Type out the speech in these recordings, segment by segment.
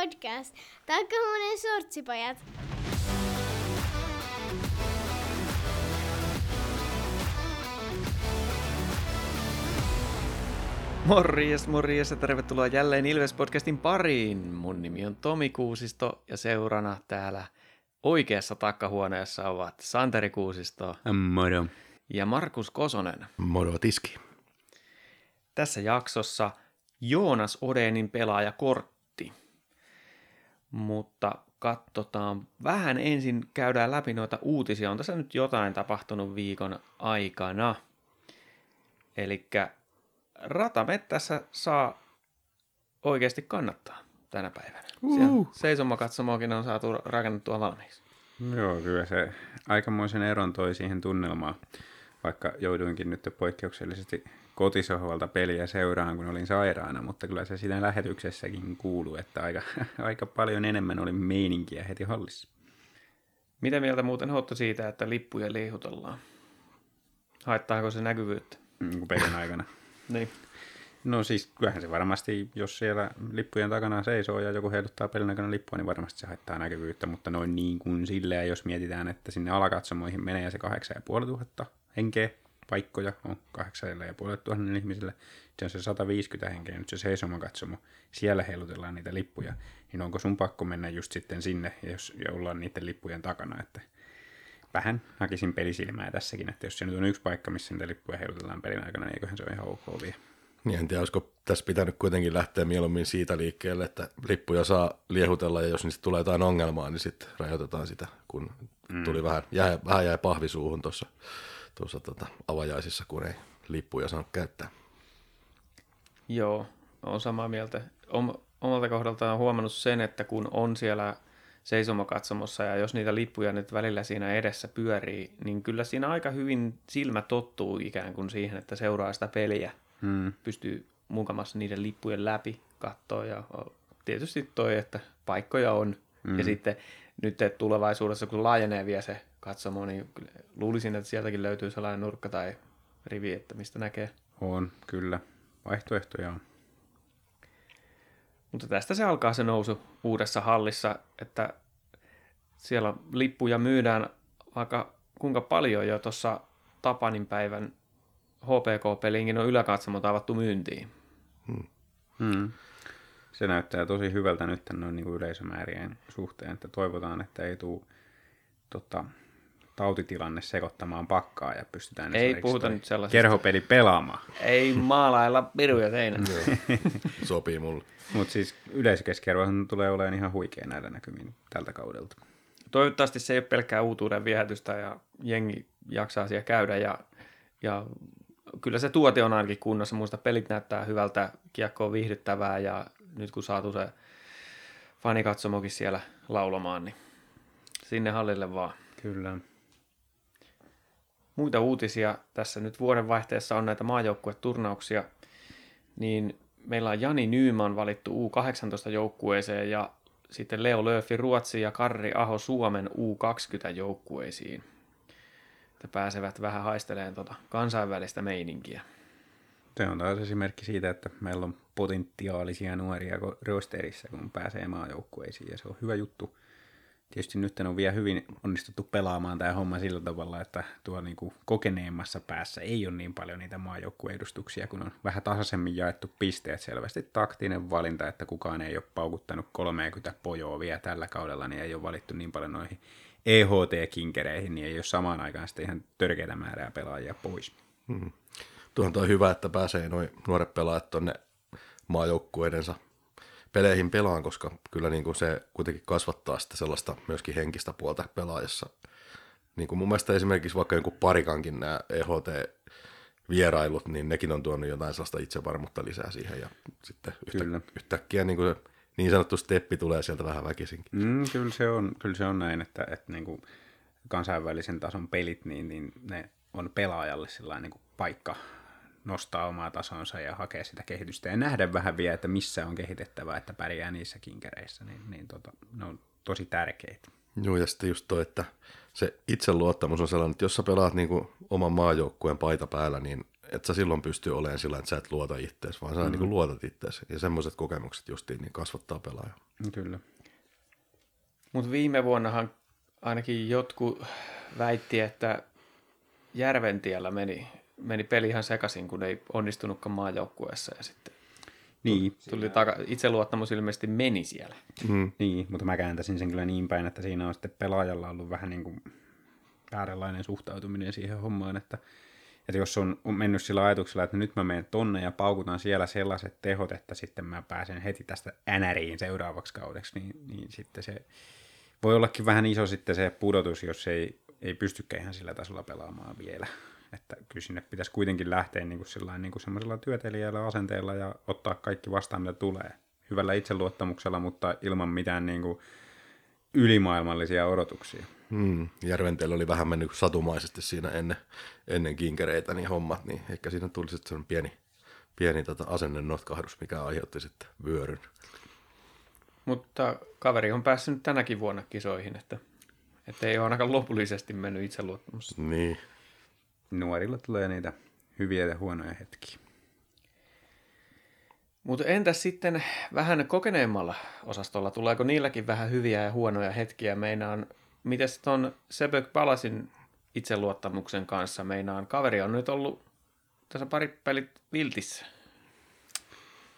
podcast. Taikka monen sortsipajat. Morjes, morjes ja tervetuloa jälleen Ilves-podcastin pariin. Mun nimi on Tomi Kuusisto ja seurana täällä oikeassa takkahuoneessa ovat Santeri Kuusisto Moro. ja Markus Kosonen. Moro tiski. Tässä jaksossa Joonas Odenin pelaajakortti. Mutta katsotaan vähän ensin, käydään läpi noita uutisia. On tässä nyt jotain tapahtunut viikon aikana. Eli ratamettässä saa oikeasti kannattaa tänä päivänä. Siellä seisomakatsomoakin on saatu rakennettua valmiiksi. Joo, kyllä se aikamoisen eron toi siihen tunnelmaan, vaikka jouduinkin nyt poikkeuksellisesti kotisohvalta peliä seuraan, kun olin sairaana, mutta kyllä se siinä lähetyksessäkin kuuluu, että aika, aika paljon enemmän oli meininkiä heti hallissa. Mitä mieltä muuten Hotto siitä, että lippuja liihutellaan? Haittaako se näkyvyyttä? Niin pelin aikana. Niin. No siis kyllähän se varmasti, jos siellä lippujen takana seisoo ja joku heiluttaa pelin aikana lippua, niin varmasti se haittaa näkyvyyttä, mutta noin niin kuin silleen, jos mietitään, että sinne alakatsomoihin menee se 8500 henkeä, paikkoja. On 8500 ihmisille, se on se 150 henkeä, nyt se seisomakatsomo, siellä heilutellaan niitä lippuja, niin onko sun pakko mennä just sitten sinne, jos ja ollaan niiden lippujen takana, että vähän hakisin pelisilmää tässäkin, että jos se nyt on yksi paikka, missä niitä lippuja heilutellaan pelin aikana, niin eiköhän se ole ihan ok vielä. Niin en tiedä, olisiko tässä pitänyt kuitenkin lähteä mieluummin siitä liikkeelle, että lippuja saa liehutella ja jos niistä tulee jotain ongelmaa, niin sitten rajoitetaan sitä, kun mm. tuli vähän, jäi, vähän jäi pahvisuuhun tuossa tuossa tota, avajaisissa, kun ei lippuja saanut käyttää. Joo, on samaa mieltä. Om, omalta kohdaltaan on huomannut sen, että kun on siellä seisomakatsomossa ja jos niitä lippuja nyt välillä siinä edessä pyörii, niin kyllä siinä aika hyvin silmä tottuu ikään kuin siihen, että seuraa sitä peliä. Hmm. Pystyy mukamassa niiden lippujen läpi katsoa ja tietysti toi, että paikkoja on. Mm. Ja sitten nyt tulevaisuudessa, kun laajenee vielä se katsomo, niin luulisin, että sieltäkin löytyy sellainen nurkka tai rivi, että mistä näkee. On, kyllä. Vaihtoehtoja on. Mutta tästä se alkaa se nousu uudessa hallissa, että siellä lippuja myydään vaikka kuinka paljon jo tuossa Tapanin päivän HPK-peliinkin on yläkatsomot avattu myyntiin. Hmm. Se näyttää tosi hyvältä nyt noin niin kuin yleisömäärien suhteen, että toivotaan, että ei tule tota, tautitilanne sekoittamaan pakkaa ja pystytään Ei puhuta nyt sellaisesta. kerhopeli pelaamaan. Ei maalailla piruja seinään. Sopii mulle. Mutta siis yleisökeskiarvohan tulee olemaan ihan huikea näillä näkymin tältä kaudelta. Toivottavasti se ei ole pelkkää uutuuden viehätystä ja jengi jaksaa siellä käydä ja, ja kyllä se tuote on ainakin kunnossa. Muista pelit näyttää hyvältä, kiekko on viihdyttävää ja nyt kun saatu se fanikatsomokin siellä laulamaan, niin sinne hallille vaan. Kyllä. Muita uutisia tässä nyt vuodenvaihteessa on näitä maajoukkueturnauksia, niin meillä on Jani Nyyman valittu U18-joukkueeseen ja sitten Leo Lööfi Ruotsi ja Karri Aho Suomen U20-joukkueisiin. Että pääsevät vähän haisteleen tuota kansainvälistä meininkiä. Se on taas esimerkki siitä, että meillä on potentiaalisia nuoria rosterissa, kun pääsee maajoukkueisiin, ja se on hyvä juttu. Tietysti nyt on vielä hyvin onnistuttu pelaamaan tämä homma sillä tavalla, että tuo niin kuin kokeneemmassa päässä ei ole niin paljon niitä maajoukkueedustuksia, kun on vähän tasaisemmin jaettu pisteet. Selvästi taktinen valinta, että kukaan ei ole paukuttanut 30 pojoa vielä tällä kaudella, niin ei ole valittu niin paljon noihin EHT-kinkereihin, niin ei ole samaan aikaan sitten ihan törkeitä määrää pelaajia pois. Hmm. Tuohon on hyvä, että pääsee noin nuoret pelaajat tuonne maajoukkueidensa peleihin pelaan, koska kyllä niin kuin se kuitenkin kasvattaa sitä sellaista myöskin henkistä puolta pelaajassa. Niin kuin mun mielestä esimerkiksi vaikka joku parikankin nämä EHT-vierailut, niin nekin on tuonut jotain sellaista itsevarmuutta lisää siihen ja sitten Kyllä. yhtä, yhtäkkiä niin, kuin se niin sanottu steppi tulee sieltä vähän väkisinkin. Mm, kyllä, se on, kyllä se on näin, että, että niin kuin kansainvälisen tason pelit, niin, niin ne on pelaajalle sellainen niin kuin paikka nostaa omaa tasonsa ja hakea sitä kehitystä ja nähdä vähän vielä, että missä on kehitettävää, että pärjää niissä kinkereissä, niin, niin tota, ne on tosi tärkeitä. Joo, ja sitten just toi, että se itseluottamus on sellainen, että jos sä pelaat niin kuin oman maajoukkueen paita päällä, niin et sä silloin pysty olemaan sillä, että sä et luota ittees, vaan sä mm. niin luotat ittees. Ja semmoiset kokemukset justiin niin kasvattaa pelaajaa. Kyllä. Mutta viime vuonnahan ainakin jotkut väitti, että Järventiellä meni, meni peli ihan sekaisin, kun ei onnistunutkaan maajoukkueessa ja sitten Niin, tuli taka, itseluottamus ilmeisesti meni siellä. Mm. niin, mutta mä kääntäisin sen kyllä niin päin, että siinä on sitten pelaajalla ollut vähän niin kuin vääränlainen suhtautuminen siihen hommaan, että, että jos on mennyt sillä ajatuksella, että nyt mä menen tonne ja paukutan siellä sellaiset tehot, että sitten mä pääsen heti tästä NRiin seuraavaksi kaudeksi, niin, niin sitten se voi ollakin vähän iso sitten se pudotus, jos ei, ei pystykään ihan sillä tasolla pelaamaan vielä. Että kyllä sinne pitäisi kuitenkin lähteä niin kuin sillain, niin kuin semmoisella työtelijällä asenteella ja ottaa kaikki vastaan, mitä tulee. Hyvällä itseluottamuksella, mutta ilman mitään niin kuin ylimaailmallisia odotuksia. Mm. Järventeellä oli vähän mennyt satumaisesti siinä ennen, ennen kinkereitä niin hommat, niin ehkä siinä tuli sitten sellainen pieni, pieni tota asenne notkahdus, mikä aiheutti sitten vyöryn. Mutta kaveri on päässyt tänäkin vuonna kisoihin, että, että ei ole ainakaan lopullisesti mennyt itseluottamus. Niin. Nuorilla tulee niitä hyviä ja huonoja hetkiä. Mutta entäs sitten vähän kokeneemmalla osastolla, tuleeko niilläkin vähän hyviä ja huonoja hetkiä? Meinaan, mites ton Sebök Palasin itseluottamuksen kanssa meinaan? Kaveri on nyt ollut tässä pari pelit viltissä.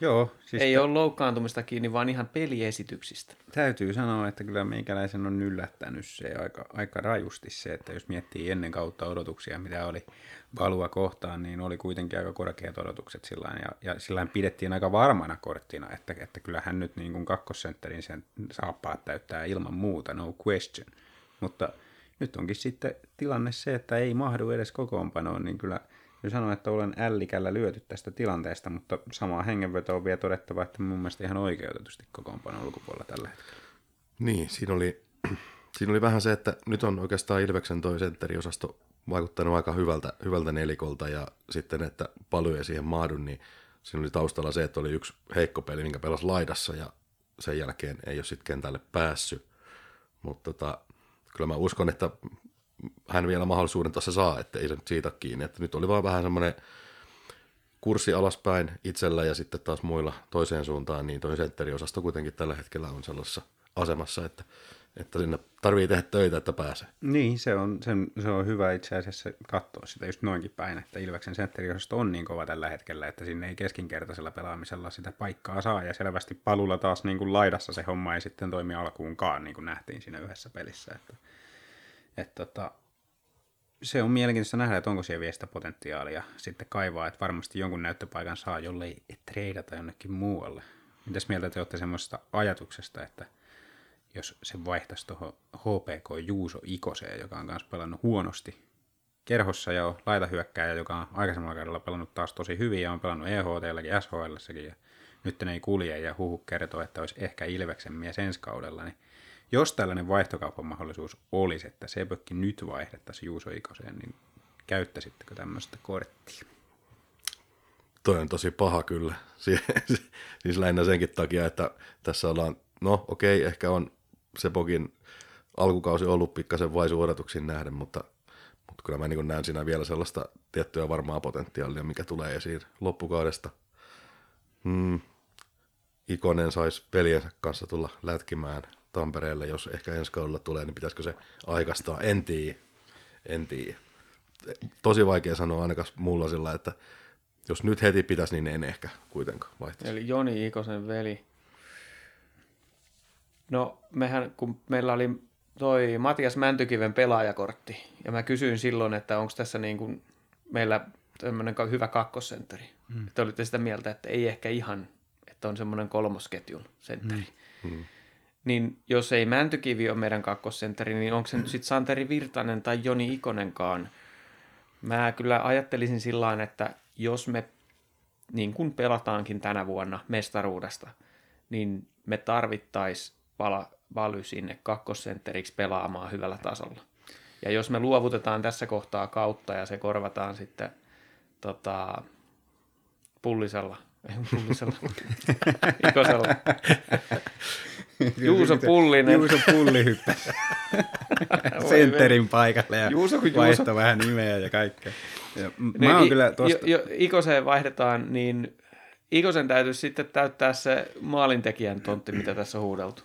Joo, siis Ei tä- ole loukkaantumista kiinni, vaan ihan peliesityksistä. täytyy sanoa, että kyllä meikäläisen on yllättänyt se aika, aika rajusti se, että jos miettii ennen kautta odotuksia, mitä oli valua kohtaan, niin oli kuitenkin aika korkeat odotukset sillä ja, ja sillä pidettiin aika varmana korttina, että, että kyllähän nyt niin kuin kakkosentterin sen saappaat täyttää ilman muuta, no question. Mutta nyt onkin sitten tilanne se, että ei mahdu edes kokoonpanoon, niin kyllä Kyllä sanoa, että olen ällikällä lyöty tästä tilanteesta, mutta samaa hengenvetoa on vielä todettava, että mun mielestä ihan oikeutetusti kokoonpanon ulkopuolella tällä hetkellä. Niin, siinä oli, siinä oli vähän se, että nyt on oikeastaan Ilveksen toi sentteriosasto vaikuttanut aika hyvältä, hyvältä nelikolta ja sitten, että paljon ei siihen mahdu, niin siinä oli taustalla se, että oli yksi heikko peli, minkä pelasi laidassa ja sen jälkeen ei ole sitten kentälle päässyt. Mutta tota, kyllä mä uskon, että hän vielä mahdollisuuden tuossa saa, että ei se nyt siitä kiinni. Että nyt oli vaan vähän semmoinen kurssi alaspäin itsellä ja sitten taas muilla toiseen suuntaan, niin toi sentteriosasto kuitenkin tällä hetkellä on sellaisessa asemassa, että, että sinne tarvii tehdä töitä, että pääsee. Niin, se on, sen, se on hyvä itse asiassa katsoa sitä just noinkin päin, että Ilveksen sentteriosasto on niin kova tällä hetkellä, että sinne ei keskinkertaisella pelaamisella sitä paikkaa saa, ja selvästi palulla taas niin kuin laidassa se homma ei sitten toimi alkuunkaan, niin kuin nähtiin siinä yhdessä pelissä. Että, että tota, se on mielenkiintoista nähdä, että onko siellä vielä sitä potentiaalia sitten kaivaa, että varmasti jonkun näyttöpaikan saa, jollei treidata jonnekin muualle. Mitäs mieltä te olette semmoisesta ajatuksesta, että jos se vaihtaisi tuohon HPK Juuso Ikoseen, joka on myös pelannut huonosti kerhossa ja on laitahyökkääjä, joka on aikaisemmalla kaudella pelannut taas tosi hyvin ja on pelannut EHTlläkin, SHLssäkin ja nyt ne ei kulje ja huhu kertoo, että olisi ehkä Ilveksen mies ensi kaudella, niin jos tällainen vaihtokaupan mahdollisuus olisi, että Sebökki nyt vaihdettaisiin Juuso Ikoseen, niin käyttäisittekö tämmöistä korttia? Toi on tosi paha kyllä. Si- siis lähinnä senkin takia, että tässä ollaan, no okei, ehkä on Sepokin alkukausi ollut pikkasen vaisu odotuksiin nähden, mutta, mutta kyllä mä niin näen siinä vielä sellaista tiettyä varmaa potentiaalia, mikä tulee esiin loppukaudesta. Hmm. Ikonen saisi veljensä kanssa tulla lätkimään Tampereelle, jos ehkä ensi kaudella tulee, niin pitäisikö se aikastaa? En tiedä. En tiedä. Tosi vaikea sanoa ainakaan mulla sillä, että jos nyt heti pitäisi, niin en ehkä kuitenkaan vaihtaisi. Eli Joni Ikosen veli. No, mehän, kun meillä oli toi Matias Mäntykiven pelaajakortti, ja mä kysyin silloin, että onko tässä niin kuin meillä tämmöinen hyvä kakkosentteri. Mm. Te olitte sitä mieltä, että ei ehkä ihan, että on semmoinen kolmosketjun sentteri. Mm. Niin jos ei Mäntykivi ole meidän kakkosentteri, niin onko se nyt sitten Santeri Virtanen tai Joni Ikonenkaan? Mä kyllä ajattelisin sillä että jos me niin kuin pelataankin tänä vuonna mestaruudesta, niin me tarvittaisiin vala, Valy sinne kakkosentteriksi pelaamaan hyvällä tasolla. Ja jos me luovutetaan tässä kohtaa kautta ja se korvataan sitten tota, pullisella, pullisella, ikosella, Juuso Pullinen. Juuso Pulli hyppäsi Voi sentterin paikalle ja Juuso, kun Juuso- vaihtoi vähän nimeä ja kaikkea. Ja Niin, mä oon kyllä tosta... Jo, jo, Ikoseen vaihdetaan, niin Ikosen täytyisi sitten täyttää se maalintekijän tontti, mitä tässä on huudeltu.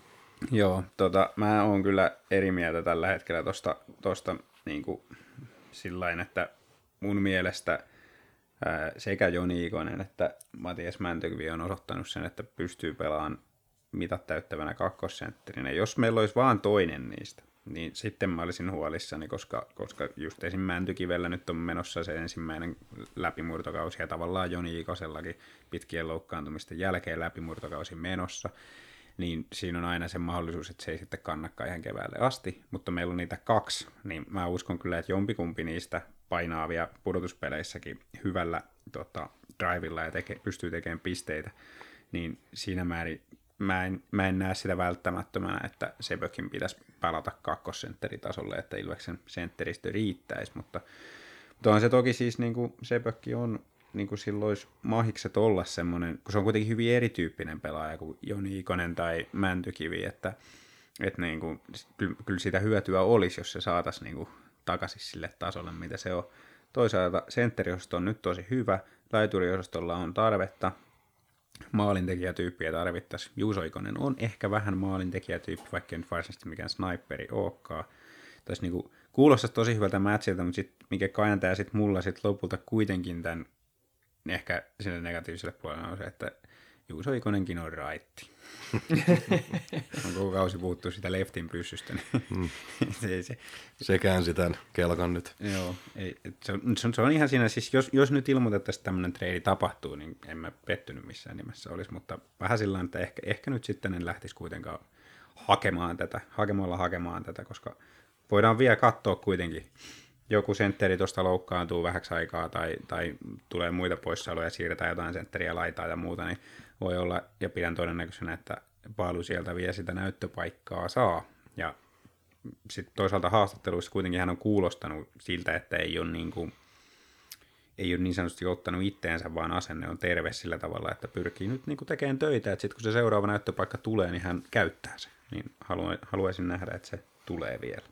Joo, tota, mä oon kyllä eri mieltä tällä hetkellä tosta, tosta niin kuin, sillain, että mun mielestä sekä Joni Ikonen että Matias Mäntykivi on osoittanut sen, että pystyy pelaamaan mitat täyttävänä kakkosentterinä. Jos meillä olisi vaan toinen niistä, niin sitten mä olisin huolissani, koska, koska just esim. Mäntykivellä nyt on menossa se ensimmäinen läpimurtokausi ja tavallaan Joni Ikosellakin pitkien loukkaantumisten jälkeen läpimurtokausi menossa niin siinä on aina se mahdollisuus, että se ei sitten kannakaan ihan keväälle asti, mutta meillä on niitä kaksi, niin mä uskon kyllä, että jompikumpi niistä painaa vielä pudotuspeleissäkin hyvällä tota, drivilla ja teke, pystyy tekemään pisteitä, niin siinä määrin mä en, mä en näe sitä välttämättömänä, että Sebökin pitäisi pelata kakkosentteritasolle, että Ilveksen sentteristö riittäisi, mutta, mutta on se toki siis, niin kuin Sebökki on niin kuin silloin olisi mahikset olla semmoinen, kun se on kuitenkin hyvin erityyppinen pelaaja kuin Joni Ikonen tai Mäntykivi, että, että niin kuin, kyllä, sitä hyötyä olisi, jos se saataisiin niin takaisin sille tasolle, mitä se on. Toisaalta sentteriosasto on nyt tosi hyvä, laituriosastolla on tarvetta, maalintekijätyyppiä tarvittaisiin. Juuso Ikonen on ehkä vähän maalintekijätyyppi, vaikka ei nyt varsinaisesti mikään sniperi olekaan. Tässä niinku, kuulostaa tosi hyvältä matchilta, mutta sit, mikä kääntää sit mulla sit lopulta kuitenkin tämän ehkä sinne negatiiviselle puolelle on se, että Juuso Ikonenkin on raitti. on koko kausi puhuttu sitä leftin pyssystä. Niin mm. se, se, Se käänsi tämän kelkan nyt. Joo, ei, se, on, se, on, se on ihan siinä, siis jos, jos nyt ilmoitettaisiin tämmöinen treidi tapahtuu, niin en mä pettynyt missään nimessä olisi, mutta vähän sillä että ehkä, ehkä nyt sitten en lähtisi kuitenkaan hakemaan tätä, hakemalla hakemaan tätä, koska voidaan vielä katsoa kuitenkin, joku sentteri tuosta loukkaantuu vähäksi aikaa tai, tai tulee muita poissaoloja, siirretään jotain sentteriä laitaa ja muuta, niin voi olla, ja pidän todennäköisenä, että Paalu sieltä vielä sitä näyttöpaikkaa saa. Ja sitten toisaalta haastatteluissa kuitenkin hän on kuulostanut siltä, että ei ole niin, kuin, ei ole niin sanotusti ottanut itteensä, vaan asenne on terve sillä tavalla, että pyrkii nyt niin kuin tekemään töitä, että sitten kun se seuraava näyttöpaikka tulee, niin hän käyttää se. Niin haluaisin nähdä, että se tulee vielä.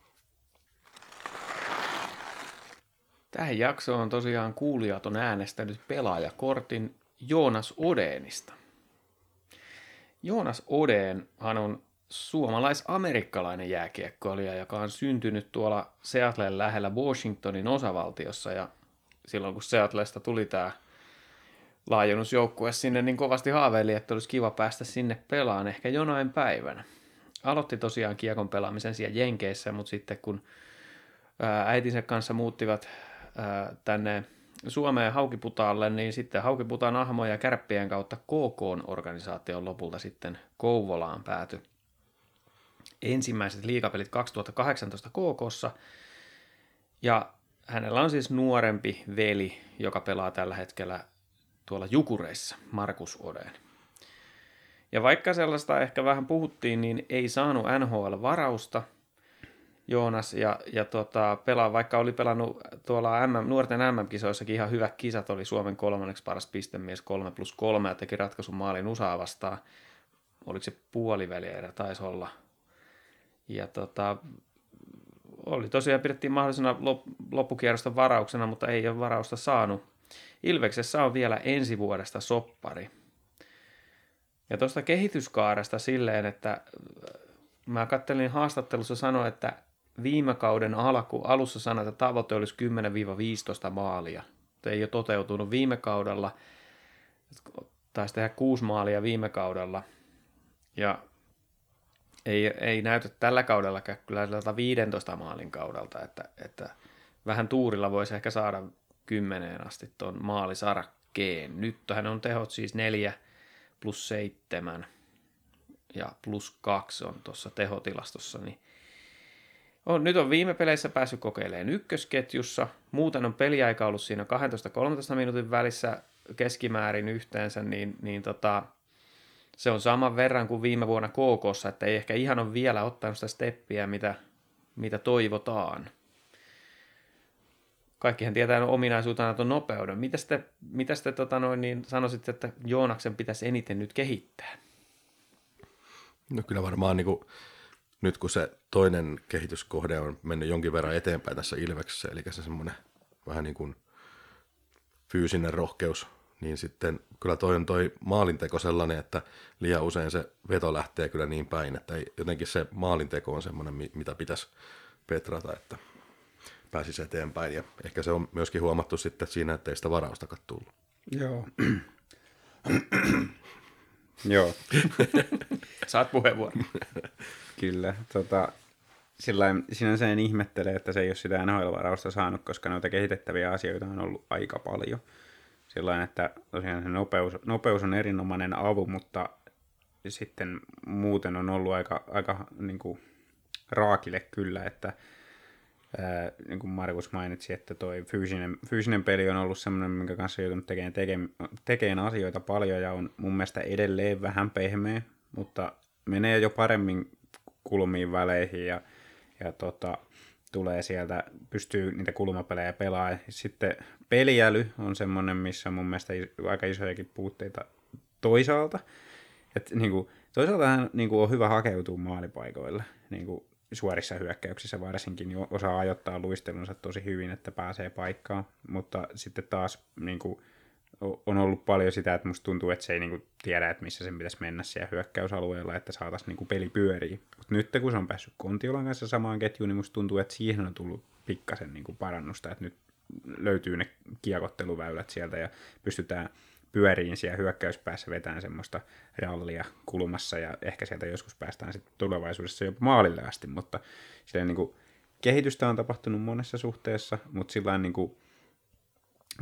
Tähän jaksoon on tosiaan kuulijat on äänestänyt pelaajakortin Joonas Odeenista. Joonas Odeenhan on suomalais-amerikkalainen jääkiekkoilija, joka on syntynyt tuolla Seattlen lähellä Washingtonin osavaltiossa ja silloin kun Seattlesta tuli tämä laajennusjoukkue sinne, niin kovasti haaveili, että olisi kiva päästä sinne pelaan ehkä jonain päivänä. Aloitti tosiaan kiekon pelaamisen siellä Jenkeissä, mutta sitten kun äitinsä kanssa muuttivat tänne Suomeen Haukiputaalle, niin sitten Haukiputaan ahmoja ja kärppien kautta KK-organisaation lopulta sitten Kouvolaan pääty. Ensimmäiset liikapelit 2018 KKssa, ja hänellä on siis nuorempi veli, joka pelaa tällä hetkellä tuolla Jukureissa, Markus Oden. Ja vaikka sellaista ehkä vähän puhuttiin, niin ei saanut NHL-varausta – Joonas ja, ja tota, pelaa, vaikka oli pelannut tuolla MM, nuorten MM-kisoissakin ihan hyvät kisat, oli Suomen kolmanneksi paras pistemies 3 plus 3 ja teki ratkaisun maalin USAa vastaan. Oliko se puolivälierä, taisi olla. Ja tota, oli tosiaan pidettiin mahdollisena loppukierrosta varauksena, mutta ei ole varausta saanut. Ilveksessä on vielä ensi vuodesta soppari. Ja tuosta kehityskaaresta silleen, että mä kattelin haastattelussa sanoa, että viime kauden alku, alussa sanoi, että tavoite olisi 10-15 maalia. Se ei ole toteutunut viime kaudella. Taisi tehdä kuusi maalia viime kaudella. Ja ei, ei näytä tällä kaudella kyllä 15 maalin kaudelta, että, että vähän tuurilla voisi ehkä saada kymmeneen asti tuon maalisarakkeen. Nyt hän on tehot siis 4 plus 7 ja plus 2 on tuossa tehotilastossa, niin on, nyt on viime peleissä päässyt kokeilemaan ykkösketjussa. Muuten on peliaika ollut siinä 12-13 minuutin välissä keskimäärin yhteensä, niin, niin tota, se on saman verran kuin viime vuonna KKssa, että ei ehkä ihan ole vielä ottanut sitä steppiä, mitä, mitä toivotaan. Kaikkihan tietää ominaisuutena tuon nopeuden. Mitä te, mitä te tota noin, niin sanoisitte, että Joonaksen pitäisi eniten nyt kehittää? No kyllä varmaan niin kuin nyt kun se toinen kehityskohde on mennyt jonkin verran eteenpäin tässä Ilveksessä, eli se semmoinen vähän niin kuin fyysinen rohkeus, niin sitten kyllä toi on toi maalinteko sellainen, että liian usein se veto lähtee kyllä niin päin, että jotenkin se maalinteko on semmoinen, mi- mitä pitäisi petrata, että pääsisi eteenpäin. Ja ehkä se on myöskin huomattu sitten siinä, että ei sitä varaustakaan tullut. Joo. Joo, Saat puheenvuoron. kyllä. Tota, sillä sinänsä en ihmettele, että se ei ole sitä NHL-varausta saanut, koska noita kehitettäviä asioita on ollut aika paljon. Sillain, että tosiaan se nopeus, nopeus on erinomainen avu, mutta sitten muuten on ollut aika, aika niin kuin, raakille kyllä, että ää, niin kuin Markus mainitsi, että toi fyysinen, fyysinen peli on ollut semmoinen, minkä kanssa joutunut tekemään, tekemään, asioita paljon ja on mun mielestä edelleen vähän pehmeä, mutta menee jo paremmin kulmiin väleihin ja, ja tota, tulee sieltä, pystyy niitä kulmapelejä pelaamaan. Sitten peliäly on semmoinen, missä mun mielestä aika isojakin puutteita toisaalta. Et, niin kuin, toisaalta hän niin kuin, on hyvä hakeutua maalipaikoille niin kuin, suorissa hyökkäyksissä varsinkin, niin osaa ajoittaa luistelunsa tosi hyvin, että pääsee paikkaan, mutta sitten taas niin kuin, on ollut paljon sitä, että musta tuntuu, että se ei niinku tiedä, että missä sen pitäisi mennä siellä hyökkäysalueella, että saataisiin niinku peli pyöriä. Mutta nyt kun se on päässyt Kontiolan kanssa samaan ketjuun, niin musta tuntuu, että siihen on tullut pikkasen niinku parannusta, että nyt löytyy ne kiekotteluväylät sieltä ja pystytään pyöriin siellä hyökkäyspäässä vetämään semmoista rallia kulmassa ja ehkä sieltä joskus päästään sitten tulevaisuudessa jopa maalille asti, mutta silleen niin kuin, kehitystä on tapahtunut monessa suhteessa, mutta sillä niin kuin,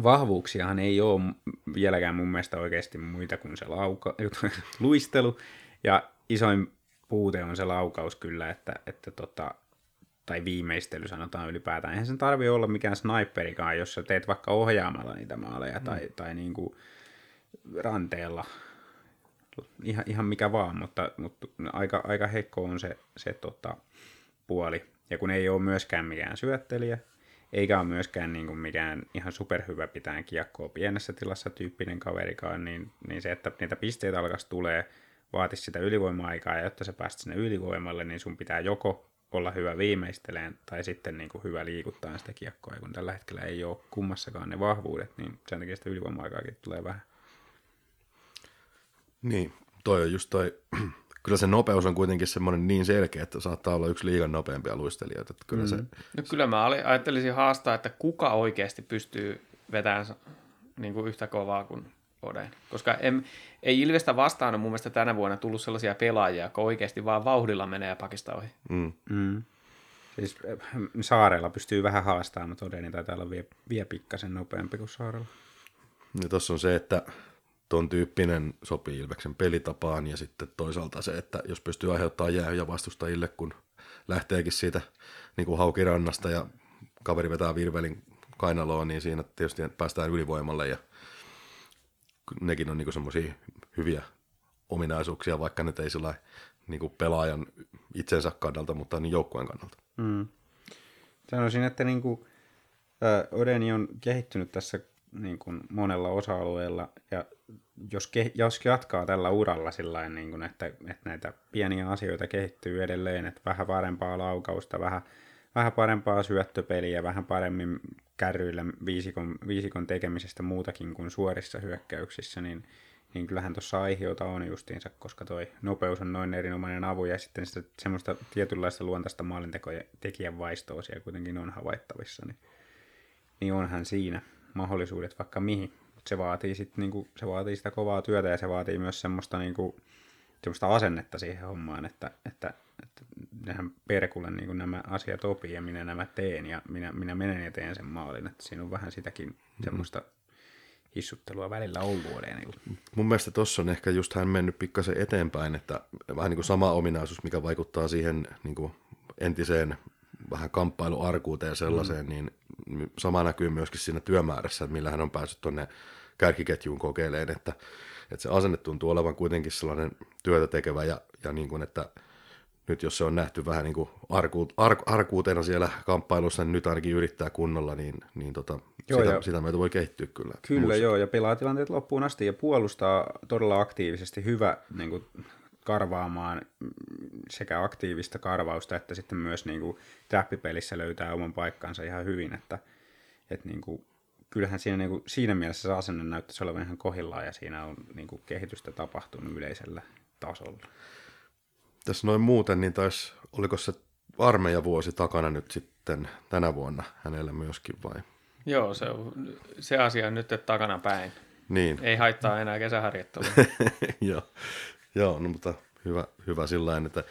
vahvuuksiahan ei ole vieläkään mun mielestä oikeasti muita kuin se lauka, luistelu. Ja isoin puute on se laukaus kyllä, että, että tota, tai viimeistely sanotaan ylipäätään. Eihän sen tarvi olla mikään sniperikaan, jos sä teet vaikka ohjaamalla niitä maaleja mm. tai, tai niin kuin ranteella. Ihan, ihan mikä vaan, mutta, mutta aika, aika heikko on se, se tota, puoli. Ja kun ei ole myöskään mikään syöttelijä, eikä ole myöskään niin kuin mikään ihan superhyvä pitää kiekkoa pienessä tilassa tyyppinen kaverikaan, niin, niin se, että niitä pisteitä alkaisi tulee, vaatisi sitä ylivoima-aikaa, ja jotta sä pääst sinne ylivoimalle, niin sun pitää joko olla hyvä viimeisteleen tai sitten niin kuin hyvä liikuttaa sitä kiekkoa, ja kun tällä hetkellä ei ole kummassakaan ne vahvuudet, niin sen takia sitä ylivoima-aikaakin tulee vähän. Niin, toi on just toi, kyllä se nopeus on kuitenkin semmoinen niin selkeä, että saattaa olla yksi liigan nopeampia luistelijoita. Että kyllä mm. se, No kyllä mä ajattelisin haastaa, että kuka oikeasti pystyy vetämään niin kuin yhtä kovaa kuin Oden. Koska en, ei Ilvestä vastaan ole mun mielestä tänä vuonna tullut sellaisia pelaajia, jotka oikeasti vaan vauhdilla menee pakista ohi. mm, Mm. Siis äh, Saarella pystyy vähän haastamaan, mutta Odeni taitaa olla vie, vie pikkasen nopeampi kuin Saarella. ja tuossa on se, että ton tyyppinen sopii Ilveksen pelitapaan ja sitten toisaalta se, että jos pystyy aiheuttamaan jäähyjä vastustajille, kun lähteekin siitä niin kuin haukirannasta ja kaveri vetää virvelin kainaloon, niin siinä tietysti päästään ylivoimalle ja nekin on niin semmoisia hyviä ominaisuuksia, vaikka ne ei sillä niin pelaajan itsensä kannalta, mutta niin joukkueen kannalta. Mm. Sanoisin, että niin kuin, ä, Odeni on kehittynyt tässä niin kuin monella osa-alueella, ja jos, ke, jos jatkaa tällä uralla sillä niin että, että näitä pieniä asioita kehittyy edelleen, että vähän parempaa laukausta, vähän, vähän parempaa syöttöpeliä, vähän paremmin kärryillä viisikon, viisikon tekemisestä muutakin kuin suorissa hyökkäyksissä, niin, niin kyllähän tuossa aiheota on justiinsa, koska toi nopeus on noin erinomainen avu ja sitten sitä semmoista tietynlaista luontaista maalintekijän vaistoa siellä kuitenkin on havaittavissa, niin, niin onhan siinä mahdollisuudet vaikka mihin. Se vaatii, sit, niinku, se vaatii sitä kovaa työtä ja se vaatii myös semmoista, niinku, semmoista asennetta siihen hommaan, että, että, että nehän perkulle niin nämä asiat opii ja minä nämä teen ja minä, minä menen ja teen sen maalin. Että siinä on vähän sitäkin semmoista hissuttelua välillä ollut Odenilla. Mun mielestä tuossa on ehkä just hän mennyt pikkasen eteenpäin, että vähän niin kuin sama ominaisuus, mikä vaikuttaa siihen niin kuin entiseen vähän kamppailuarkuuteen ja sellaiseen, mm. niin sama näkyy myöskin siinä työmäärässä, että millä hän on päässyt tuonne kärkiketjuun kokeilemaan, että, että se asenne tuntuu olevan kuitenkin sellainen työtä tekevä ja, ja niin kuin, että nyt jos se on nähty vähän niin kuin arku, ar, arkuutena siellä kamppailussa, niin nyt ainakin yrittää kunnolla, niin, niin tota, Joo, sitä, ja- sitä myötä voi kehittyä kyllä. Kyllä Muissa. joo, ja pelaa tilanteet loppuun asti ja puolustaa todella aktiivisesti. Hyvä niin kuin, karvaamaan mm, sekä aktiivista karvausta, että sitten myös niin kuin, trappipelissä löytää oman paikkansa ihan hyvin, että, että niin kuin, kyllähän siinä, niin kuin, siinä mielessä se asenne näyttäisi olevan ihan kohillaan ja siinä on niin kuin, kehitystä tapahtunut yleisellä tasolla. Tässä noin muuten, niin taisi, oliko se armeijavuosi takana nyt sitten tänä vuonna hänellä myöskin vai? Joo, se, on, se asia on nyt takana päin. Niin, Ei haittaa enää kesäharjoittelua. joo, joo no, mutta hyvä, hyvä sillä että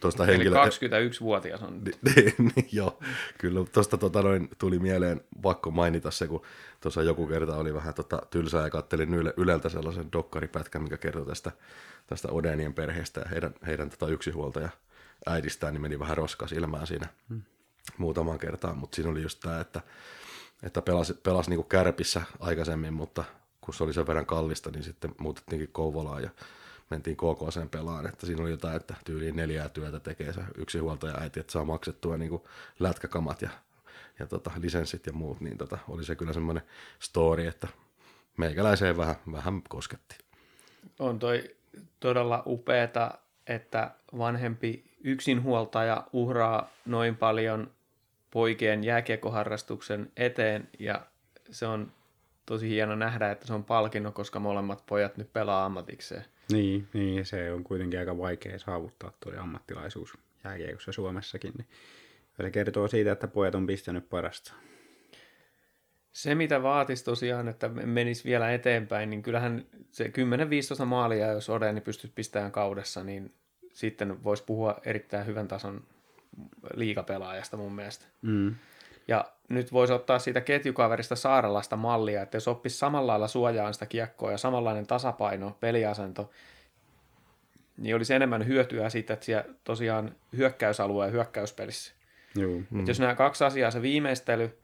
tuosta Eli henkilö... 21-vuotias on. Niin, niin, joo, kyllä. Tuosta tota, noin, tuli mieleen pakko mainita se, kun tuossa joku kerta oli vähän tota, tylsää ja kattelin yle, Yleltä sellaisen dokkaripätkän, mikä kertoi tästä, tästä Odenien perheestä ja heidän, heidän tota, yksihuoltaja äidistään, niin meni vähän roskas ilmään siinä hmm. muutamaan kertaan, mutta siinä oli just tämä, että, että pelasi, pelasi niin kärpissä aikaisemmin, mutta kun se oli sen verran kallista, niin sitten muutettiinkin Kouvolaan ja mentiin KKCen pelaan, että siinä oli jotain, että tyyliin neljää työtä tekee se yksi huoltaja äiti, että saa maksettua niin kuin lätkäkamat ja, ja tota, lisenssit ja muut, niin tota, oli se kyllä semmoinen story, että meikäläiseen vähän, vähän kosketti. On toi todella upeeta, että vanhempi yksinhuoltaja uhraa noin paljon poikien jääkiekoharrastuksen eteen ja se on tosi hieno nähdä, että se on palkinnon, koska molemmat pojat nyt pelaa ammatikseen. Niin, niin, se on kuitenkin aika vaikea saavuttaa tuo ammattilaisuus jääkiekossa Suomessakin. Niin se kertoo siitä, että pojat on pistänyt parasta. Se, mitä vaatisi tosiaan, että menisi vielä eteenpäin, niin kyllähän se 10-15 maalia, jos Odeni pystyisi pistämään kaudessa, niin sitten voisi puhua erittäin hyvän tason liikapelaajasta mun mielestä. Mm. Ja nyt voisi ottaa siitä ketjukaverista Saarelasta mallia, että jos oppisi samalla lailla suojaan sitä kiekkoa ja samanlainen tasapaino, peliasento, niin olisi enemmän hyötyä siitä, että siellä tosiaan hyökkäysalue ja hyökkäyspelissä. Joo. Mm. jos nämä kaksi asiaa, se viimeistely,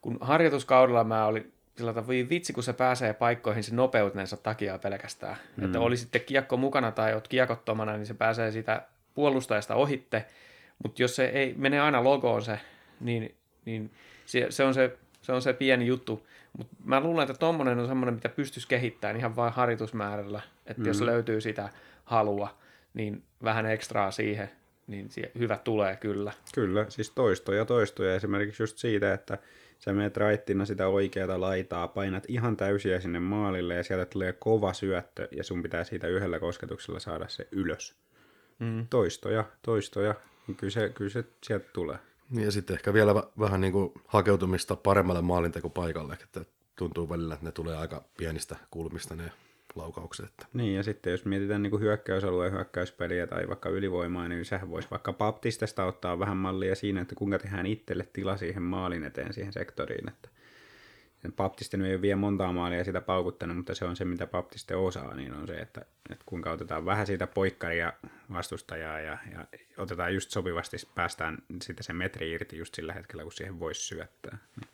kun harjoituskaudella mä olin sillä tavalla, vitsi, kun se pääsee paikkoihin se nopeutensa takia pelkästään. Mm. Että oli sitten kiekko mukana tai oot kiekottomana, niin se pääsee sitä puolustajasta ohitte. Mutta jos se ei mene aina logoon se, niin, niin se, se, on se, se on se pieni juttu. Mutta mä luulen, että tommonen on semmoinen, mitä pystyisi kehittämään ihan vain harjoitusmäärällä. Että mm. jos löytyy sitä halua, niin vähän ekstraa siihen, niin hyvä tulee kyllä. Kyllä, siis toistoja toistoja. Esimerkiksi just siitä, että sä menet raittina sitä oikeata laitaa, painat ihan täysiä sinne maalille ja sieltä tulee kova syöttö ja sun pitää siitä yhdellä kosketuksella saada se ylös. Mm. Toistoja, toistoja, niin kyllä se, kyllä se sieltä tulee. Ja sitten ehkä vielä vähän niin kuin hakeutumista paremmalle maalintekopaikalle, että tuntuu välillä, että ne tulee aika pienistä kulmista ne laukaukset. Että. Niin, ja sitten jos mietitään niin kuin hyökkäysalueen hyökkäyspeliä tai vaikka ylivoimaa, niin sehän voisi vaikka Baptistesta ottaa vähän mallia siinä, että kuinka tehdään itselle tila siihen maalin eteen, siihen sektoriin. Että Baptiste ei ole vielä montaa maalia sitä paukuttanut, mutta se on se, mitä Baptiste osaa, niin on se, että, että kuinka otetaan vähän siitä poikkaria vastustajaa ja, ja otetaan just sopivasti, päästään sitten se metri irti just sillä hetkellä, kun siihen voisi syöttää. Niin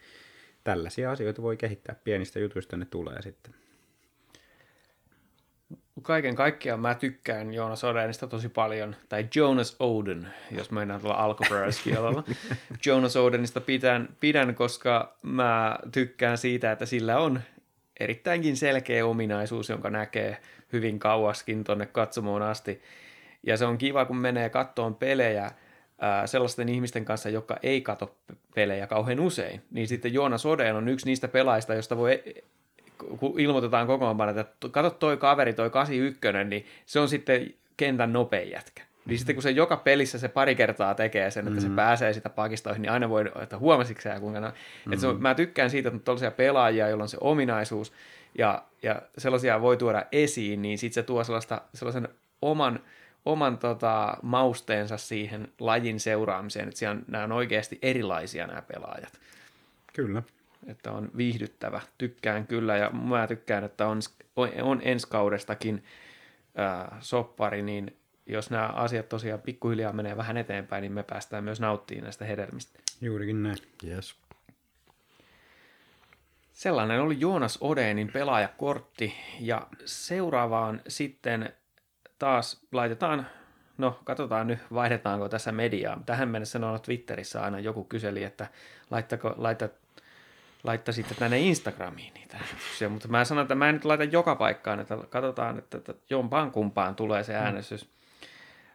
tällaisia asioita voi kehittää, pienistä jutuista ne tulee sitten kaiken kaikkiaan mä tykkään Jonas Odenista tosi paljon, tai Jonas Oden, jos mennään tuolla alkuperäiskielellä. Jonas Odenista pidän, pidän, koska mä tykkään siitä, että sillä on erittäinkin selkeä ominaisuus, jonka näkee hyvin kauaskin tonne katsomoon asti. Ja se on kiva, kun menee kattoon pelejä ää, sellaisten ihmisten kanssa, jotka ei kato pelejä kauhean usein. Niin sitten Joonas Oden on yksi niistä pelaajista, josta voi kun ilmoitetaan kokoonpano, että kato toi kaveri, toi 81, niin se on sitten kentän nopein jätkä. Niin sitten kun se joka pelissä se pari kertaa tekee sen, että mm-hmm. se pääsee sitä pakistoihin, niin aina voi, että huomasitko sä kuinka... No, mm-hmm. että se on, mä tykkään siitä, että on tällaisia pelaajia, joilla on se ominaisuus, ja, ja sellaisia voi tuoda esiin, niin sitten se tuo sellaista, sellaisen oman, oman tota, mausteensa siihen lajin seuraamiseen, että siellä on, nämä on oikeasti erilaisia nämä pelaajat. Kyllä että on viihdyttävä. Tykkään kyllä ja mä tykkään, että on, on ensi kaudestakin ää, soppari, niin jos nämä asiat tosiaan pikkuhiljaa menee vähän eteenpäin, niin me päästään myös nauttimaan näistä hedelmistä. Juurikin näin. Yes. Sellainen oli Joonas Odenin pelaajakortti ja seuraavaan sitten taas laitetaan, no katsotaan nyt vaihdetaanko tässä mediaa. Tähän mennessä on Twitterissä aina joku kyseli, että laittako, laitat laittaisitte tänne Instagramiin niitä äänestyksiä, mutta mä sanon, että mä en nyt laita joka paikkaan, että katsotaan, että, että jompaan kumpaan tulee se mm. äänestys.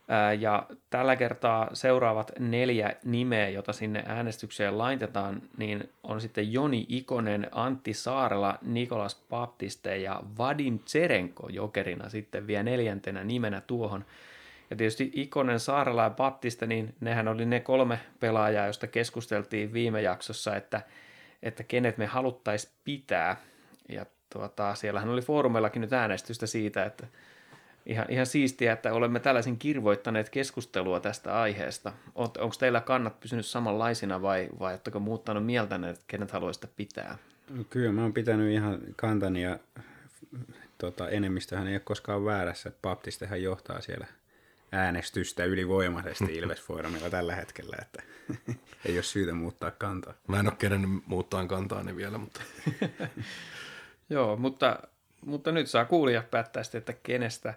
Ää, Ja tällä kertaa seuraavat neljä nimeä, jota sinne äänestykseen laitetaan, niin on sitten Joni Ikonen, Antti Saarela, Nikolas Baptiste ja Vadim Tserenko jokerina sitten vielä neljäntenä nimenä tuohon. Ja tietysti Ikonen, Saarela ja Baptiste, niin nehän oli ne kolme pelaajaa, joista keskusteltiin viime jaksossa, että, että kenet me haluttaisiin pitää. Ja tuota, siellähän oli foorumellakin nyt äänestystä siitä, että ihan, ihan siistiä, että olemme tällaisen kirvoittaneet keskustelua tästä aiheesta. Onko teillä kannat pysynyt samanlaisina vai, vai oletteko muuttanut mieltä, että kenet haluaisitte pitää? Kyllä mä oon pitänyt ihan kantani ja tota, enemmistöhän ei ole koskaan väärässä. Baptistehan johtaa siellä äänestystä ylivoimaisesti Ilves-foorumilla tällä hetkellä, että ei ole syytä muuttaa kantaa. Mä en ole kerennyt muuttaa kantaani vielä, mutta Joo, mutta, mutta nyt saa kuulia päättää sitten, että kenestä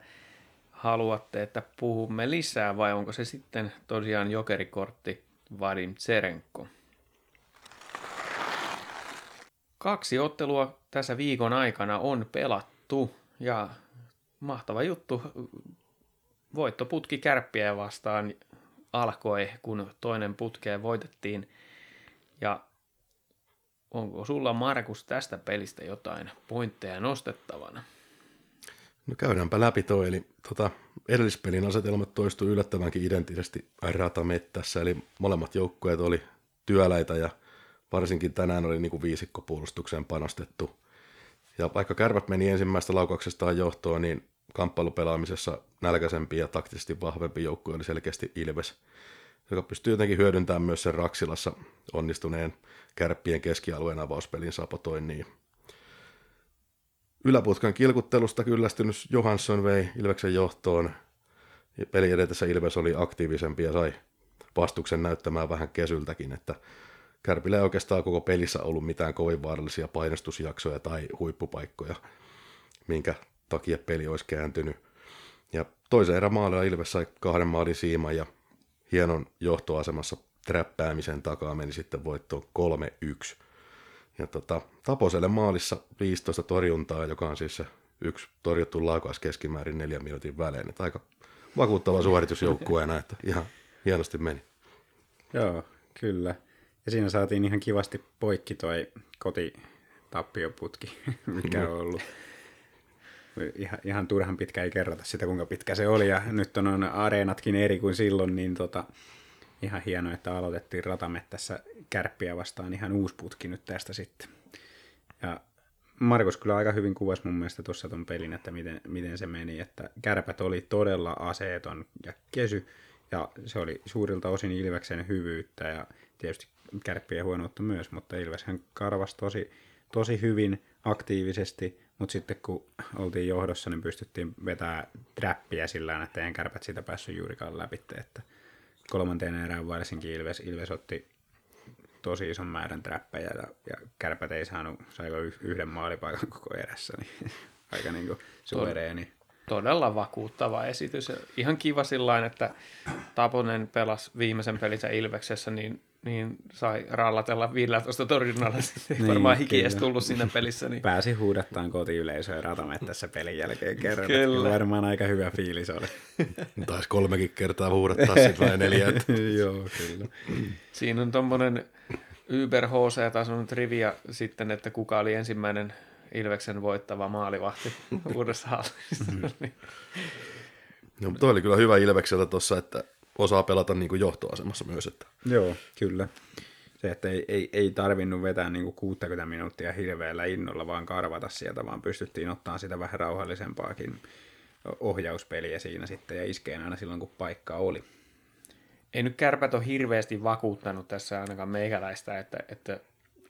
haluatte, että puhumme lisää vai onko se sitten tosiaan jokerikortti Vadim Tserenko. Kaksi ottelua tässä viikon aikana on pelattu ja mahtava juttu. Voittoputki kärppiä vastaan alkoi, kun toinen putkeen voitettiin. Ja onko sulla Markus tästä pelistä jotain pointteja nostettavana? no käydäänpä läpi toi. Eli tota, edellispelin asetelmat toistui yllättävänkin identtisesti ratamettässä, eli molemmat joukkueet oli työläitä ja varsinkin tänään oli niin kuin viisikkopuolustukseen panostettu. Ja vaikka kärpät meni ensimmäistä laukauksestaan johtoon, niin kamppailupelaamisessa nälkäisempi ja taktisesti vahvempi joukkue oli selkeästi Ilves, joka pystyy jotenkin hyödyntämään myös sen Raksilassa onnistuneen kärppien keskialueen avauspelin sapotoinnin. Yläputkan kilkuttelusta kyllästynyt Johansson vei Ilveksen johtoon. Peli edetessä Ilves oli aktiivisempi ja sai vastuksen näyttämään vähän kesyltäkin, että Kärpillä ei oikeastaan koko pelissä ollut mitään kovin vaarallisia painostusjaksoja tai huippupaikkoja, minkä takia peli olisi kääntynyt. Ja toisen erän maalilla Ilves sai kahden maalin siiman ja hienon johtoasemassa träppäämisen takaa meni sitten voittoon 3-1. Ja tota, Taposelle maalissa 15 torjuntaa, joka on siis se yksi torjuttu laukaus keskimäärin neljän minuutin välein. Että aika vakuuttava suoritus joukkueena, että ihan hienosti meni. Joo, kyllä. Ja siinä saatiin ihan kivasti poikki toi kotitappioputki, mikä on ollut. Ihan, ihan turhan pitkä ei kerrota sitä, kuinka pitkä se oli. Ja nyt on, on areenatkin eri kuin silloin, niin tota, ihan hienoa, että aloitettiin ratamettässä kärppiä vastaan ihan uusi putki nyt tästä sitten. Ja Markus kyllä aika hyvin kuvasi mun mielestä tuossa ton pelin, että miten, miten se meni, että kärpät oli todella aseeton ja kesy, ja se oli suurilta osin Ilveksen hyvyyttä ja tietysti kärppien huonoutta myös, mutta Ilveshän karvasi tosi, tosi hyvin aktiivisesti, mutta sitten kun oltiin johdossa, niin pystyttiin vetämään trappia sillä että ei kärpät siitä päässyt juurikaan läpi, että kolmanteen erään varsinkin Ilves, Ilves otti tosi ison määrän trappeja ja, ja kärpät ei saanut, saiko yhden maalipaikan koko erässä, niin aika niin kuin suvereeni. Todella vakuuttava esitys. Ihan kiva sillä että Taponen pelasi viimeisen pelinsä Ilveksessä, niin, niin sai rallatella 15 torjunnalla. Sitten Niin, varmaan hiki edes tullut siinä pelissä. Niin Pääsi huudattaan kotiyleisöön ratamettässä pelin jälkeen kerran. Kyllä. Kyllä. Varmaan aika hyvä fiilis oli. Taisi kolmekin kertaa huudattaa sitten vai neljä. Joo, kyllä. Siinä on tuommoinen Uber HC-tason trivia sitten, että kuka oli ensimmäinen Ilveksen voittava maalivahti uudessa hallissa. Niin No, mutta toi oli kyllä hyvä Ilvekseltä tuossa, että osaa pelata niin kuin johtoasemassa myös. Että Joo, kyllä. Se, että ei, ei, ei tarvinnut vetää niin 60 minuuttia hirveällä innolla, vaan karvata sieltä, vaan pystyttiin ottaa sitä vähän rauhallisempaakin ohjauspeliä siinä sitten ja iskeen aina silloin, kun paikka oli. ei nyt kärpät ole hirveästi vakuuttanut tässä ainakaan meikäläistä, että, että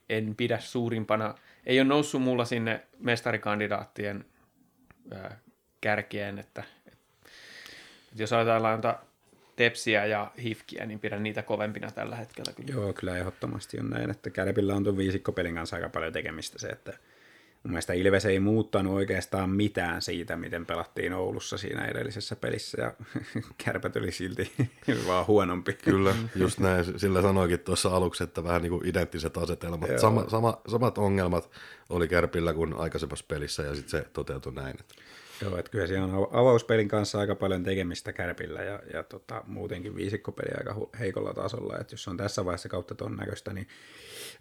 en pidä suurimpana, ei ole noussut mulla sinne mestarikandidaattien ää, kärkeen, että, että jos ajatellaan jotain tepsiä ja hifkiä, niin pidän niitä kovempina tällä hetkellä kyllä. Joo, kyllä ehdottomasti on näin, että Kärpillä on tuon viisikkopelin kanssa aika paljon tekemistä se, että mun mielestä Ilves ei muuttanut oikeastaan mitään siitä, miten pelattiin Oulussa siinä edellisessä pelissä ja Kärpät oli silti vaan huonompi. kyllä, just näin. Sillä sanoikin tuossa aluksi, että vähän niin kuin identtiset asetelmat. Joo. Sama, sama, samat ongelmat oli Kärpillä kuin aikaisemmassa pelissä ja sitten se toteutui näin. Että Joo, että kyllä siellä on av- avauspelin kanssa aika paljon tekemistä kärpillä ja, ja tota, muutenkin viisikkopeli aika heikolla tasolla, että jos on tässä vaiheessa kautta ton näköistä, niin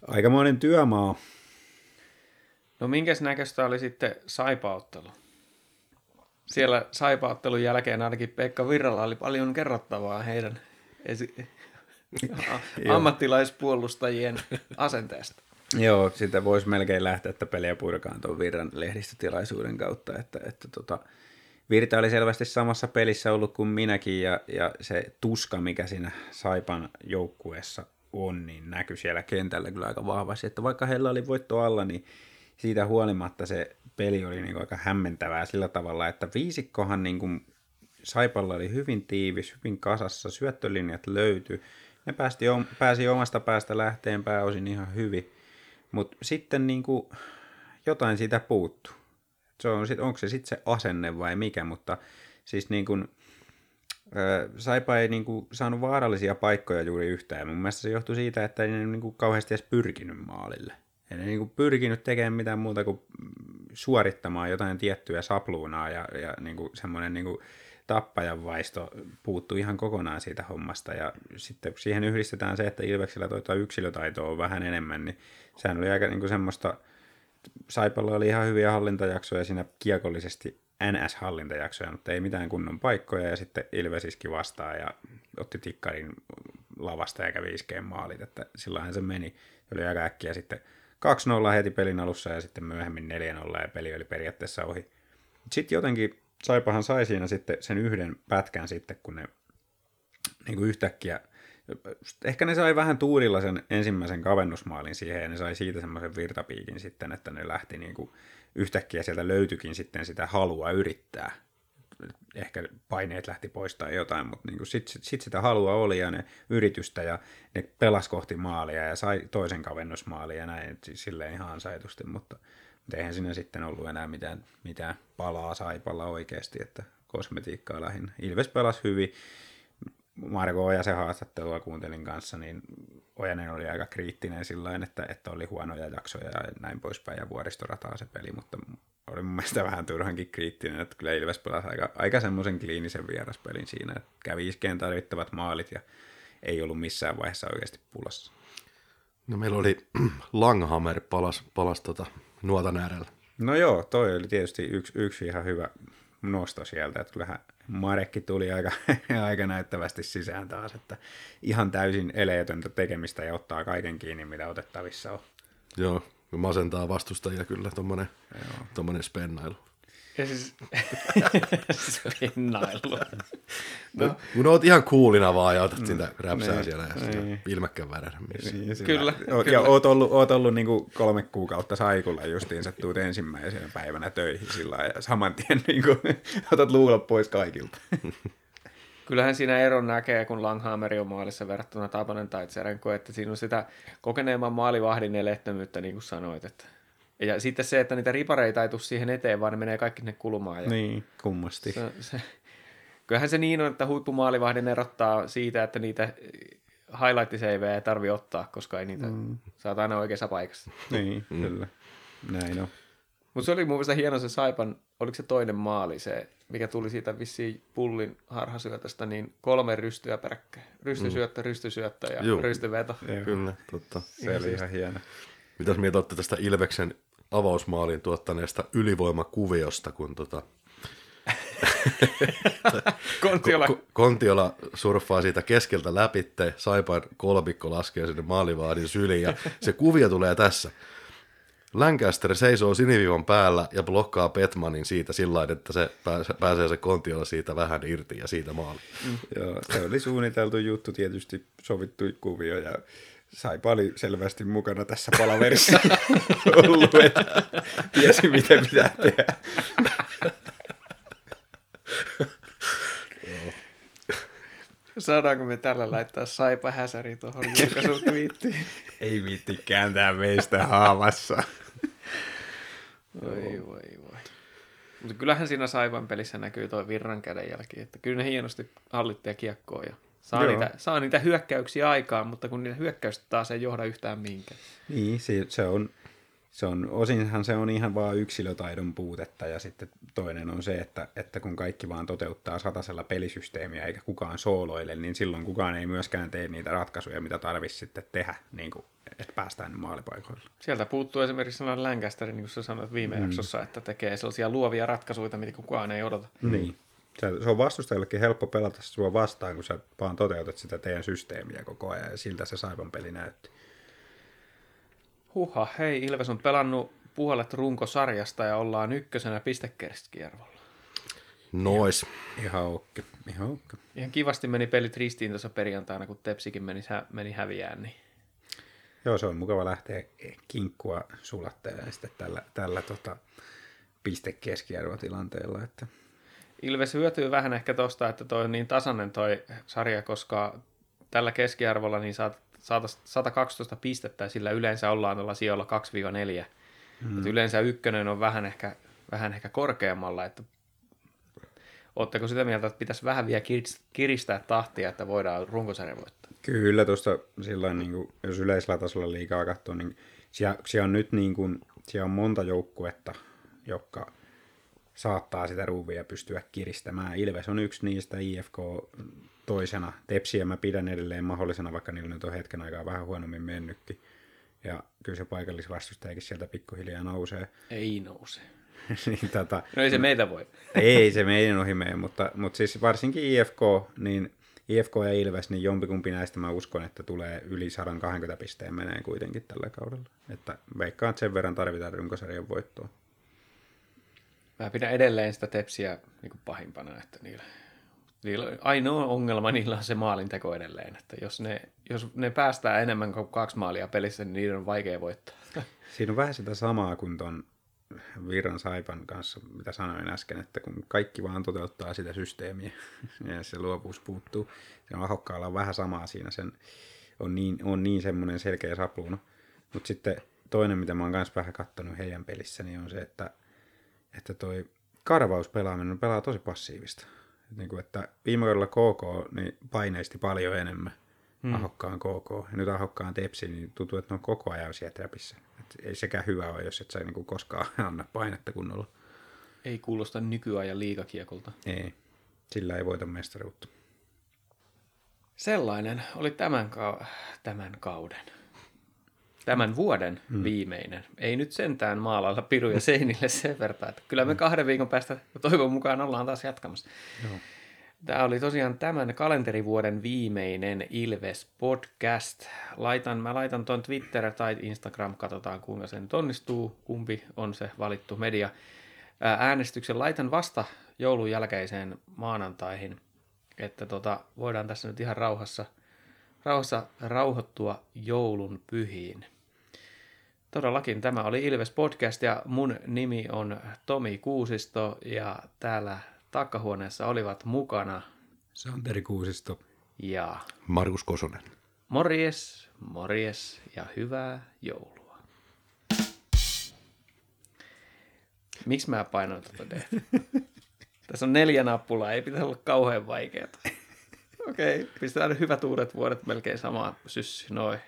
aikamoinen työmaa. No minkäs näköistä oli sitten saipauttelu? Siellä saipauttelun jälkeen ainakin Pekka Virralla oli paljon kerrottavaa heidän esi- ammattilaispuolustajien asenteesta. Joo, sitä voisi melkein lähteä, että peliä purkaan tuon Virran lehdistötilaisuuden kautta, että, että tota, Virta oli selvästi samassa pelissä ollut kuin minäkin ja, ja se tuska, mikä siinä Saipan joukkueessa on, niin näkyi siellä kentällä kyllä aika vahvasti, että vaikka heillä oli voitto alla, niin siitä huolimatta se peli oli niin aika hämmentävää sillä tavalla, että viisikkohan niin kuin Saipalla oli hyvin tiivis, hyvin kasassa, syöttölinjat löytyi, ne päästi, pääsi omasta päästä lähteen pääosin ihan hyvin, mutta sitten niin kuin jotain siitä puuttuu. Se on, onko se sitten se asenne vai mikä, mutta siis niin kuin, Saipa ei niin kuin saanut vaarallisia paikkoja juuri yhtään. Mun mielestä se johtui siitä, että ei niin kuin kauheasti edes pyrkinyt maalille. Ei niin kuin pyrkinyt tekemään mitään muuta kuin suorittamaan jotain tiettyä sapluunaa ja, ja niin kuin semmoinen niin kuin tappajan vaisto puuttuu ihan kokonaan siitä hommasta. Ja sitten siihen yhdistetään se, että Ilveksellä tuota yksilötaitoa on vähän enemmän, niin sehän oli aika niin kuin semmoista, Saipalla oli ihan hyviä hallintajaksoja siinä kiekollisesti NS-hallintajaksoja, mutta ei mitään kunnon paikkoja, ja sitten Ilves iski vastaan ja otti tikkarin lavasta ja kävi iskeen maalit, että silloinhan se meni. Se oli aika äkkiä sitten 2-0 heti pelin alussa ja sitten myöhemmin 4-0 ja peli oli periaatteessa ohi. Sitten jotenkin Saipahan sai siinä sitten sen yhden pätkän sitten, kun ne niin kuin yhtäkkiä, ehkä ne sai vähän tuurilla sen ensimmäisen kavennusmaalin siihen ja ne sai siitä semmoisen virtapiikin sitten, että ne lähti niin kuin yhtäkkiä sieltä löytyikin sitten sitä halua yrittää. Ehkä paineet lähti poistaa jotain, mutta niin sitten sit, sit sitä halua oli ja ne yritystä ja ne pelas kohti maalia ja sai toisen kavennusmaalin ja näin silleen ihan ansaitusti, mutta, mutta eihän siinä sitten ollut enää mitään, mitään palaa saipalla oikeasti, että kosmetiikkaa lähinnä. Ilves pelasi hyvin. Marko Ojasen haastattelua kuuntelin kanssa, niin Ojanen oli aika kriittinen sillä että, että oli huonoja jaksoja ja näin poispäin ja vuoristorataa se peli, mutta oli mun mielestä vähän turhankin kriittinen, että kyllä Ilves pelasi aika, aika semmoisen kliinisen vieraspelin siinä, että kävi iskeen tarvittavat maalit ja ei ollut missään vaiheessa oikeasti pulassa. No meillä oli Langhammer palas, palas tota nuotan äärellä. No joo, toi oli tietysti yksi, yksi ihan hyvä nosto sieltä, että kyllähän Marekki tuli aika, aika näyttävästi sisään taas, että ihan täysin eleetöntä tekemistä ja ottaa kaiken kiinni, mitä otettavissa on. Joo, masentaa vastustajia kyllä tommonen spennailu. Ja siis spennailu. No. Kun oot ihan kuulina vaan ja otat sitä räpsää niin, siellä ja niin. ilmekkän värän. Niin, sillä- Kyllä, Oot, kyllä. Ja oot ollut, oot ollut niin kuin kolme kuukautta saikulla justiin, sä tuut ensimmäisenä päivänä töihin sillä ja saman tien niin kuin, otat luulot pois kaikilta. Kyllähän siinä eron näkee, kun Langhammeri on maalissa verrattuna Tapanen tai Tserenko, että siinä on sitä kokeneemman maalivahdin eleettömyyttä, niin kuin sanoit. Että... Ja sitten se, että niitä ripareita ei tule siihen eteen, vaan ne menee kaikki sinne kulmaan. Ja niin, kummasti. se, se... Kyllähän se niin on, että huippumaalivahdin erottaa siitä, että niitä highlight ei tarvi ottaa, koska ei niitä mm. saat aina oikeassa paikassa. Niin, mm. kyllä. Näin on. Mutta se oli mun mielestä hieno se Saipan, oliko se toinen maali se, mikä tuli siitä vissiin pullin harhasyötöstä, niin kolme rystyä peräkkäin. Rystysyöttö, mm. rystysyöttö ja Juu. rystyveto. Kyllä, totta. Se oli ihan hieno. Mitäs mieltä olette tästä Ilveksen avausmaaliin tuottaneesta ylivoimakuviosta, kun tota, Kontiola. Ko- Kontiola surffaa siitä keskeltä läpitte, Saipan kolmikko laskee sinne maalivahdin syliin ja se kuvio tulee tässä. Lancaster seisoo siniviivan päällä ja blokkaa Petmanin siitä sillä lailla, että se pääsee, pääsee se Kontiola siitä vähän irti ja siitä maali. Joo, se oli suunniteltu juttu, tietysti sovittu kuvio ja Saipa oli selvästi mukana tässä palaverissa ollut, että tiesi mitä pitää tehdä. Saadaanko me tällä laittaa Saipa Häsäri tuohon julkaisutviittiin? Ei viitti kääntää meistä haavassa. Voi voi voi. Mutta kyllähän siinä Saipan pelissä näkyy tuo virran kädenjälki, että kyllä ne hienosti hallitsee kiekkoa ja saa Joo. niitä, saa niitä hyökkäyksiä aikaan, mutta kun niitä hyökkäystä taas ei johda yhtään mihinkään. Niin, se, se on se on, osinhan se on ihan vaan yksilötaidon puutetta ja sitten toinen on se, että, että kun kaikki vaan toteuttaa satasella pelisysteemiä eikä kukaan sooloile, niin silloin kukaan ei myöskään tee niitä ratkaisuja, mitä tarvitsisi sitten tehdä, niin kuin, että päästään maalipaikoille. Sieltä puuttuu esimerkiksi sellainen Lancaster, niin kuin sä sanoit viime mm. jaksossa, että tekee sellaisia luovia ratkaisuja, mitä kukaan ei odota. Niin. Se, se on vastustajallekin helppo pelata sua vastaan, kun sä vaan toteutat sitä teidän systeemiä koko ajan, ja siltä se Saipan peli näytti. Huha, hei, Ilves on pelannut puolet runkosarjasta ja ollaan ykkösenä pistekerskierrolla. Nois. Ihan okei, ihan okei. Ihan kivasti meni pelit ristiin tuossa perjantaina, kun Tepsikin meni, meni häviään. Niin. Joo, se on mukava lähteä kinkkua sulattelemaan sitten tällä, tällä tota, pistekeskiarvotilanteella. Että... Ilves hyötyy vähän ehkä tuosta, että toi on niin tasainen toi sarja, koska tällä keskiarvolla niin saat 112 pistettä ja sillä yleensä ollaan tuolla sijoilla 2-4. Mm. yleensä ykkönen on vähän ehkä, vähän ehkä korkeammalla, että Oletteko sitä mieltä, että pitäisi vähän vielä kiristää tahtia, että voidaan runkosarja voittaa? Kyllä, tuosta silloin, niin kuin, jos yleisellä tasolla liikaa katsoo, niin siellä, siellä on nyt niin kuin, siellä on monta joukkuetta, jotka saattaa sitä ruuvia pystyä kiristämään. Ilves on yksi niistä, IFK toisena. Tepsiä mä pidän edelleen mahdollisena, vaikka niillä nyt on hetken aikaa vähän huonommin mennytkin. Ja kyllä se paikallisvastustajakin sieltä pikkuhiljaa nousee. Ei nouse. niin, tota, no ei se meitä voi. ei se meidän ohi mene, mutta, mutta siis varsinkin IFK, niin IFK ja Ilves, niin jompikumpi näistä mä uskon, että tulee yli 120 pisteen menee kuitenkin tällä kaudella. Että veikkaan, että sen verran tarvitaan runkosarjan voittoa. Mä pidän edelleen sitä tepsiä niin kuin pahimpana, että niillä, niillä, ainoa ongelma niillä on se maalinteko edelleen, että jos ne, jos ne päästää enemmän kuin kaksi maalia pelissä, niin niiden on vaikea voittaa. Siinä on vähän sitä samaa kuin ton Virran Saipan kanssa, mitä sanoin äsken, että kun kaikki vaan toteuttaa sitä systeemiä ja se luovuus puuttuu, ja Ahokkaalla on vähän samaa siinä, sen on niin, on niin semmoinen selkeä sapluuna. Mutta sitten toinen, mitä mä oon myös vähän kattonut heidän pelissä, niin on se, että, että toi karvauspelaaminen pelaa tosi passiivista. Et niin kuin, että viime kaudella KK niin paineisti paljon enemmän hmm. Ahokkaan KK, ja nyt Ahokkaan Tepsi, niin tuntuu, että ne on koko ajan siellä trapissa ei sekään hyvä ole, jos et sä niinku koskaan anna painetta kunnolla. Ei kuulosta nykyajan liikakiekolta. Ei, sillä ei voita mestaruutta. Sellainen oli tämän, ka- tämän kauden. Tämän vuoden hmm. viimeinen. Ei nyt sentään maalailla piruja seinille sen verran, että kyllä me hmm. kahden viikon päästä toivon mukaan ollaan taas jatkamassa. Joo. Tämä oli tosiaan tämän kalenterivuoden viimeinen Ilves podcast. Laitan, mä laitan tuon Twitter tai Instagram, katsotaan kuinka se nyt onnistuu, kumpi on se valittu media. Äänestyksen laitan vasta joulun jälkeiseen maanantaihin, että tota, voidaan tässä nyt ihan rauhassa, rauhassa rauhoittua joulun pyhiin. Todellakin tämä oli Ilves Podcast ja mun nimi on Tomi Kuusisto ja täällä Takkahuoneessa olivat mukana Santeri Kuusisto ja Markus Kosonen. Morjes, morjes ja hyvää joulua. Miksi mä painoin tuota D? Tässä on neljä nappulaa, ei pitäisi olla kauhean vaikeaa. Okei, okay, pistetään hyvät uudet vuodet melkein samaan syssy, noin.